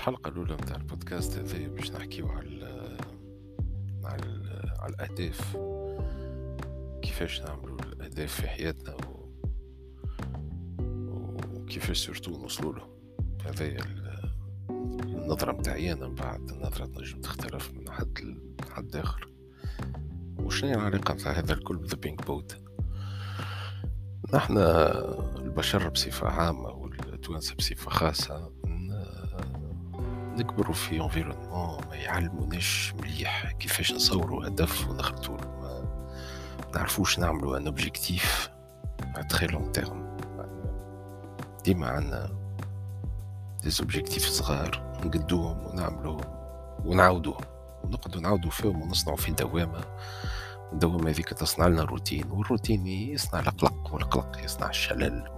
الحلقة الأولى متاع البودكاست هذايا باش نحكيو على على على الأهداف. كيفاش نعملو الأهداف في حياتنا و... وكيفاش surtout نوصلو له. هذايا النظرة متاعي أنا من بعد النظرة تنجم تختلف من حد لحد آخر. وشنو العلاقة متاع هذا الكل ب The Pink Boat نحن البشر بصفة عامة والتوانسة بصفة خاصة. نكبروا في environnement ما يعلموناش مليح كيفاش نصوروا هدف ونخططوا ما نعرفوش نعملوا un objectif à très long terme ديما عندنا des objectifs صغار نقدوهم ونعملوهم ونعاودوهم. ونقعدوا نعاودوا فيهم ونصنعوا في دوامة. الدوامة هذيك تصنع لنا روتين والروتين يصنع القلق والقلق يصنع الشلل.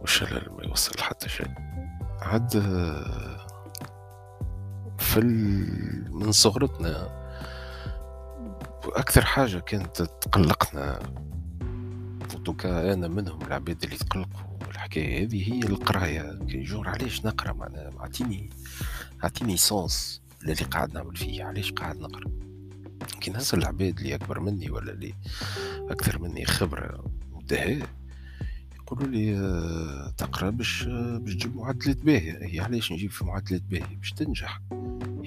والشلل ما يوصل حتى شيء. عاد في من صغرتنا. أكثر حاجة كانت تقلقنا وتوكا أنا منهم العباد اللي تقلقوا الحكاية هذه هي القراية. كي جور علاش نقرا معناها؟ أعطيني أعطيني sens اللي قاعد نعمل فيه. علاش قاعد نقرا؟ كي نهز العباد اللي أكبر مني ولا اللي أكثر مني خبرة ودهاء يقولوا لي آه، تقرا باش باش تجيب معدلات باهية. هي علاش نجيب في معدلات باهية؟ باش تنجح.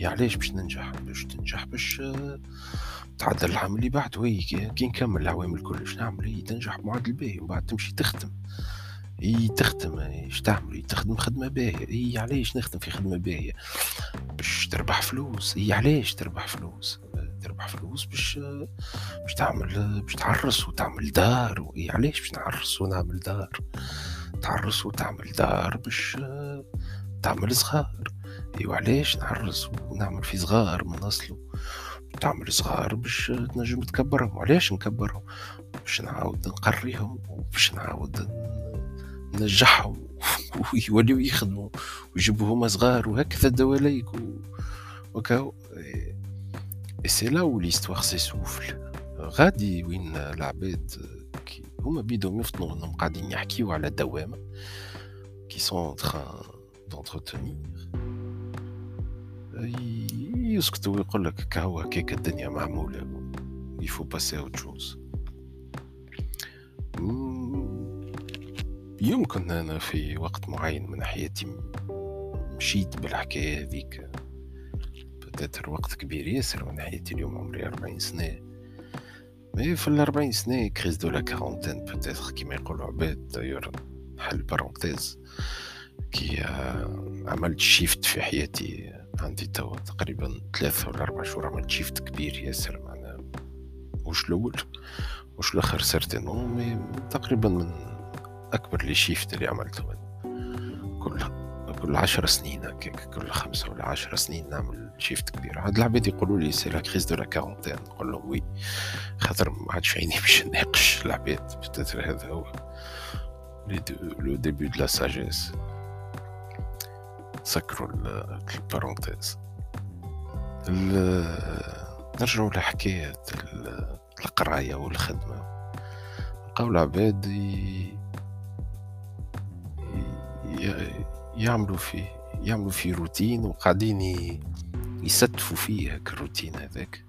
هي علاش باش ننجح؟ باش تنجح باش آه، تعدل العام اللي بعد وهي كي نكمل الأعوام الكل آش نعمل؟ هي تنجح بمعدل باهي ومن بعد تمشي تخدم. هي تخدم إيش تعمل؟ هي تخدم خدمة باهية. هي علاش نخدم في خدمة باهية؟ باش تربح فلوس. هي علاش تربح فلوس؟ تربح فلوس باش باش تعمل باش تعرس وتعمل دار. وهي علاش باش نعرس ونعمل دار؟ تعرس وتعمل دار باش تعمل صغار. ايوا علاش نعرس ونعمل في صغار من اصله تعمل صغار باش تنجم تكبرهم علاش نكبرهم؟ باش نعاود نقريهم وباش نعاود ننجحهم ويوليو يخدموا ويجيبوا هما صغار وهكذا دواليك وكاو. c'est là où l'histoire s'essouffle غادي وين العباد كي هما بيدهم يفطنوا انهم قاعدين يحكيو على دوامه qu'ils sont en train d'entretenir يسكتوا ويقول لك كهو هكاك الدنيا معمولة. il faut passer à autre chose يمكن أنا في وقت معين من حياتي مشيت بالحكاية هذيك. بدات وقت كبير ياسر من حياتي اليوم عمري أربعين سنة. mais في الأربعين سنة crise de la quarantaine peut-être كيما يقولوا عباد. d'ailleurs حل parenthèse كي عملت shift في حياتي. عندي توا تقريبا ثلاثة ولا أربع شهور عملت shift كبير ياسر معناها وش الأول؟ وش الآخر certainement mais تقريبا من أكبر les shifts اللي عملته كلها كل عشر سنين هكاك. كل خمسة ولا عشر سنين نعمل shift كبير. هاد العباد يقولوا لي c'est la crise de la quarantaine نقول لهم oui خاطر ما عادش عيني باش نناقش العباد. peut-être هذا هو le début de la sagesse سكروا ال parenthèse. نرجعوا لحكاية القراية والخدمة. لقاو العباد يعملوا فيه يعملوا فيه روتين وقاعدين يستفوا فيه هاك الروتين هذاك.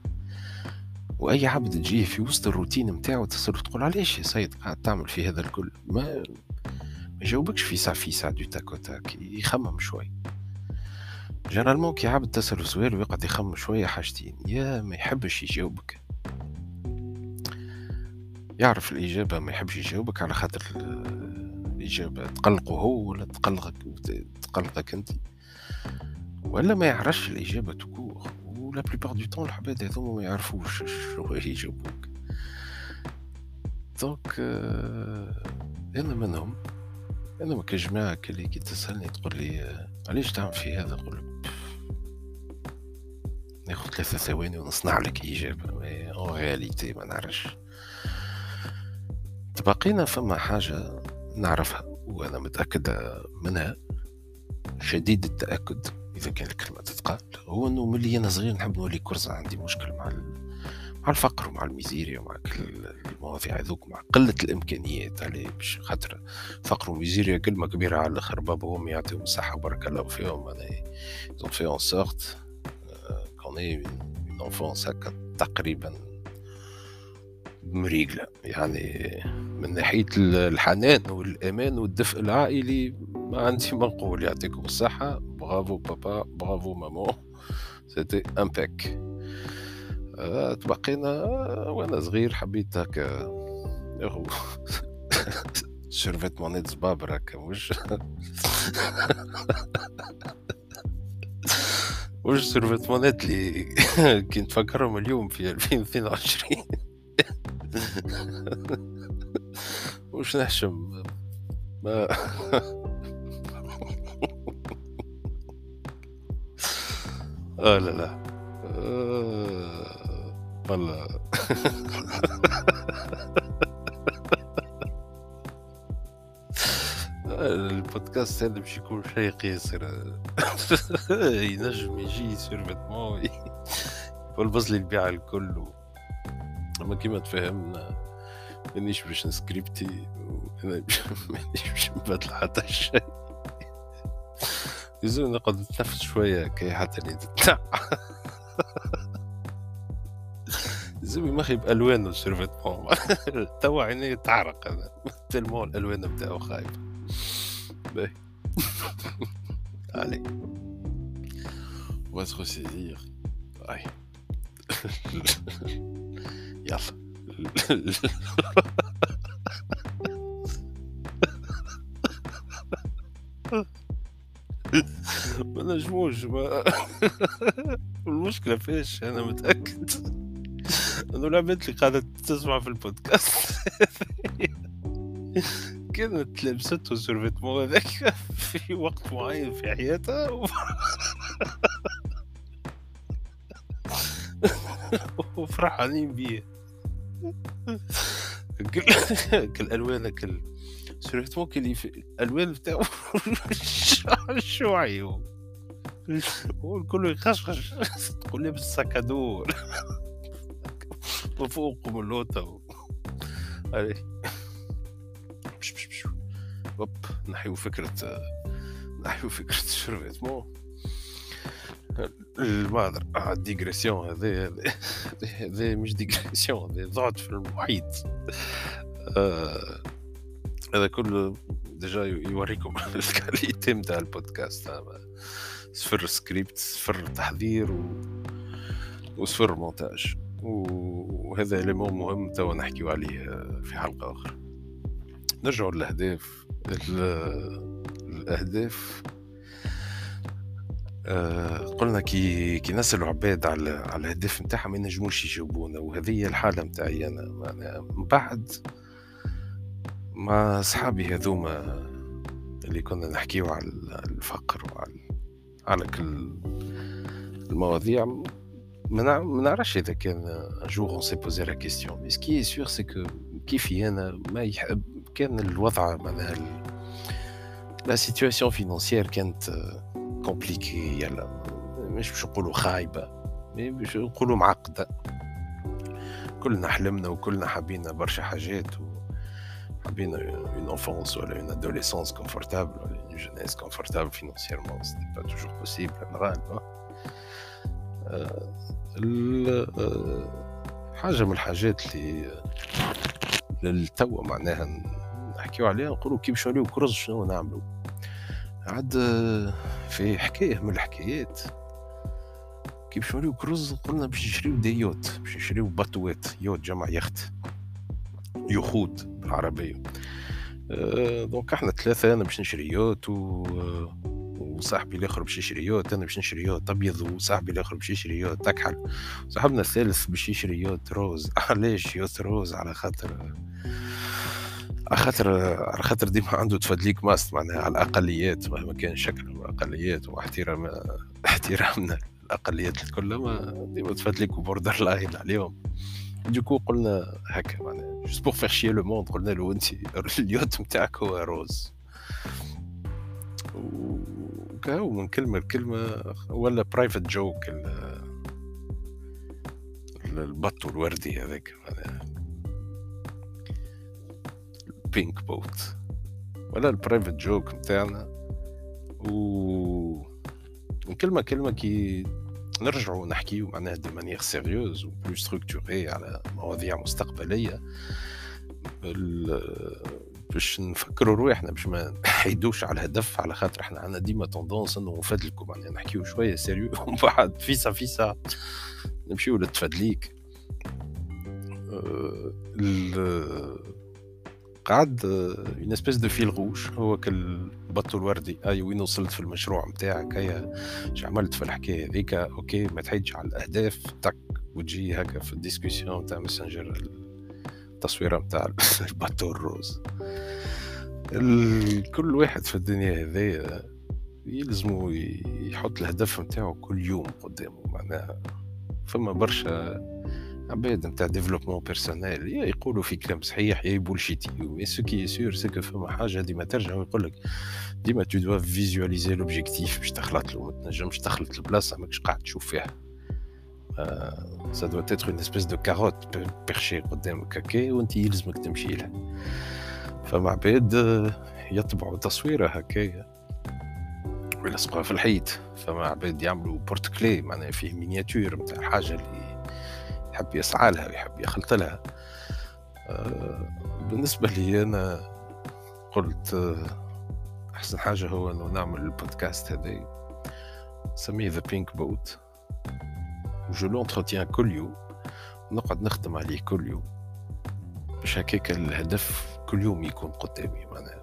وأي عبد تجيه في وسط الروتين نتاعو تصير تقول علاش يا سيد قاعد تعمل في هذا الكل؟ ما ما يجاوبكش في ساعة في ساعة du tac au tac يخمم شوي. généralement كي عبد تسأل سؤال ويقعد يخمم شوية حاجتين يا ما يحبش يجاوبك يعرف الإجابة ما يحبش يجاوبك على خاطر الإجابة تقلقه هو ولا تقلقك تقلقك أنت. ولا ما يعرفش الإجابة tout court ولا la plupart du temps العباد هذوما ما يعرفوش شنو يجاوبوك. donc آه أنا منهم. أنا ما كجماعة اللي كي تسألني تقول لي علاش تعمل في هذا؟ نقول لك ناخذ ثلاثة ثواني ونصنع لك إجابة en réalité ما نعرفش. تبقينا فما حاجة نعرفها وأنا متأكد منها. شديد التأكد إذا كان الكلمة تتقال هو أنه ملي أنا صغير نحب نولي كرزة عندي مشكل مع مع الفقر ومع الميزيريا ومع المواضيع هذوك مع قلة الإمكانيات عليه باش خاطر فقر وميزيريا كلمة كبيرة على الآخر بابهم يعطيهم الصحة بارك الله فيهم. معناها ils en sorte qu'on ait une enfance هكا تقريبا مريقلة. يعني من ناحية الحنان والأمان والدفء العائلي ما عندي ما نقول. يعطيكم الصحة. برافو بابا برافو ماما سيتي امبيك تبقينا وأنا صغير حبيت هكا. شرفت مونيت زبابر هكا مش وش سيرفيت مونيت اللي كي نتفكرهم اليوم في 2022 وش نحشم؟ ما. آه لا لا. آه. والله البودكاست هذا باش يكون شيق ياسر. ينجم يجي سير فيتمون والبز لي البيع الكل. أما كيما تفهمنا مانيش باش نسكريبتي مانيش باش نبدل حتى شيء. يزول نقعد نتنفس شوية كي حتى اللي تتنع زوي مخي بألوانه سيرفيتمون توا عيني تعرق أنا تلمون الألوان بتاعو خايبة باهي. va se ressaisir. Ouais. يلا. ما نجموش ما. المشكلة فيش أنا متأكد. إنه العباد اللي قاعدة تسمع في البودكاست. كانت لبسته سيرفيتمون هذاك؟ في وقت معين في حياتها و... وفرحانين بيه. كل الوان كل سيرفيتمون كل في الألوان بتاعو شوعي هو الكل يخشخش. تقول لابس ساكادو وفوق من لوطا هوب نحيو فكرة نحيو فكرة الشرفيتمون المعذر ديغريسيون هذا هذا مش ديغريسيون هذا ضعت في المحيط هذا كله déjà يوريكم. ال qualité نتاع البودكاست صفر سكريبت صفر تحضير و... وصفر مونتاج وهذا élément مهم توا نحكيو عليه في حلقة أخرى. نرجعوا للأهداف. الأهداف آه قلنا كي كي نسألوا عباد على على الأهداف نتاعهم ما ينجموش يجاوبونا. وهذه هي الحالة نتاعي أنا. من بعد مع صحابي هذوما اللي كنا نحكيو على الفقر وعلى على كل المواضيع. ما نعرفش اذا كان un jour on s'est posé la question mais ce qui est sûr c'est que كيفي أنا ما يحب كان الوضع معناها la situation financière كانت compliquée يلا مش باش نقولوا خايبه mais باش نقولوا معقده كلنا حلمنا وكلنا حبينا برشا حاجات حبينا une enfance ولا une adolescence confortable ولا une jeunesse confortable financièrement c'était pas toujours possible الغالب حاجة من الحاجات اللي للتو معناها نحكيو عليها نقولوا كي باش كرز شنو نعملوا عاد في حكاية من الحكايات كي باش كرز قلنا باش نشريو دي يوت باش نشريو باتوات يوت جمع يخت يخوت بالعربية. أه donc إحنا ثلاثة أنا باش نشري yacht و وصاحبي الآخر باش يشري يوت أنا باش نشري يوت أبيض وصاحبي الآخر باش يشري yacht أكحل. صاحبنا الثالث باش يشري yacht rose. علاش yacht rose؟ على خاطر على خاطر على خاطر ديما عنده تفادليك ماست معناها على الأقليات مهما كان شكل الأقليات واحترام احترامنا الاقليات الكل ما ديما تفادليك و borderline عليهم. du coup قلنا هكا معناها juste pour faire chier le monde قلنا له انت ال yacht نتاعك هو rose. وكاو من كلمة لكلمة ولا private joke ال bateau الوردي هذاك. ال pink boat ولا ال private joke نتاعنا و كلمة كلمه كي نرجعوا نحكيو معناها de manière sérieuse و plus structurée على مواضيع مستقبلية. باش نفكروا رواحنا باش ما نحيدوش على الهدف على خاطر إحنا عندنا ديما tendance إنه نفدلكم معناها نحكيو شوية sérieux ومن بعد فيسا فيسا. نمشيو للتفدليك أه قعد une espèce de fil rouge هو هاك ال bateau الوردي. اي وين وصلت في المشروع نتاعك هيا اش عملت في الحكاية هذيك؟ أوكي ما تحيدش على الأهداف. تك وتجي هكا في ال discussion تاع Messenger التصويرة نتاع ال bateau ال rose. كل واحد في الدنيا هذيا يلزمو يحط الهدف نتاعو كل يوم قدامه معناها فما برشا عباد نتاع développement personnel يا يقولوا في كلام صحيح يا ي bullshit ي. mais ce qui est sûr c'est que فما حاجة ديما ترجع ويقول لك ديما tu dois visualiser l'objectif باش تخلط له ما تنجمش تخلط البلاصة ماكش قاعد تشوف فيها. ça doit être une espèce de carotte perchée قدامك هكا وانت يلزمك تمشي لها. فما عباد يطبعوا تصويره هكايا. ويلصقوها في الحيط فما عباد يعملوا porte-clés معناها فيه miniature نتاع الحاجة اللي يحب يسعى لها ويحب يخلط لها. آه، بالنسبة لي أنا قلت آه، أحسن حاجة هو أنه نعمل البودكاست هذا سميه The Pink Boat و je l'entretiens كل يوم نقعد نخدم عليه كل يوم. باش هكاك الهدف كل يوم يكون قدامي معناها.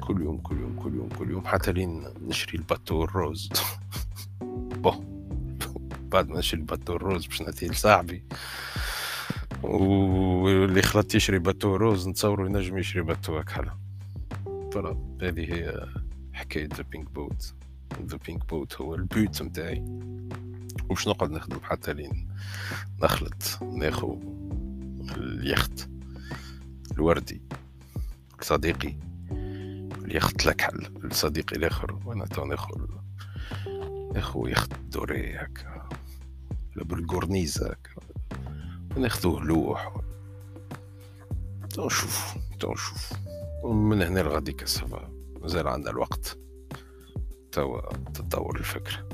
كل يوم كل يوم كل يوم كل يوم. حتى لين نشري ال bateau ال rose bon. بعد ما نشري bateau ال rose باش نعطيه لصاحبي. واللي خلط يشري bateau rose نتصوروا ينجم يشري bateau هكا voilà. هذه هي حكاية The Pink Boat The Pink Boat هو ال boat نتاعي ومش نقعد نخدم حتى لين نخلط ناخو اليخت. الوردي صديقي اليخت الأكحل صديقي الآخر وأنا تو ناخو ناخو يخت دوري هكا بالقرنيزة هكا ناخذوه لوح. نشوف نشوف من هنا لغادي كسفة مازال عندنا الوقت توا تتطور الفكرة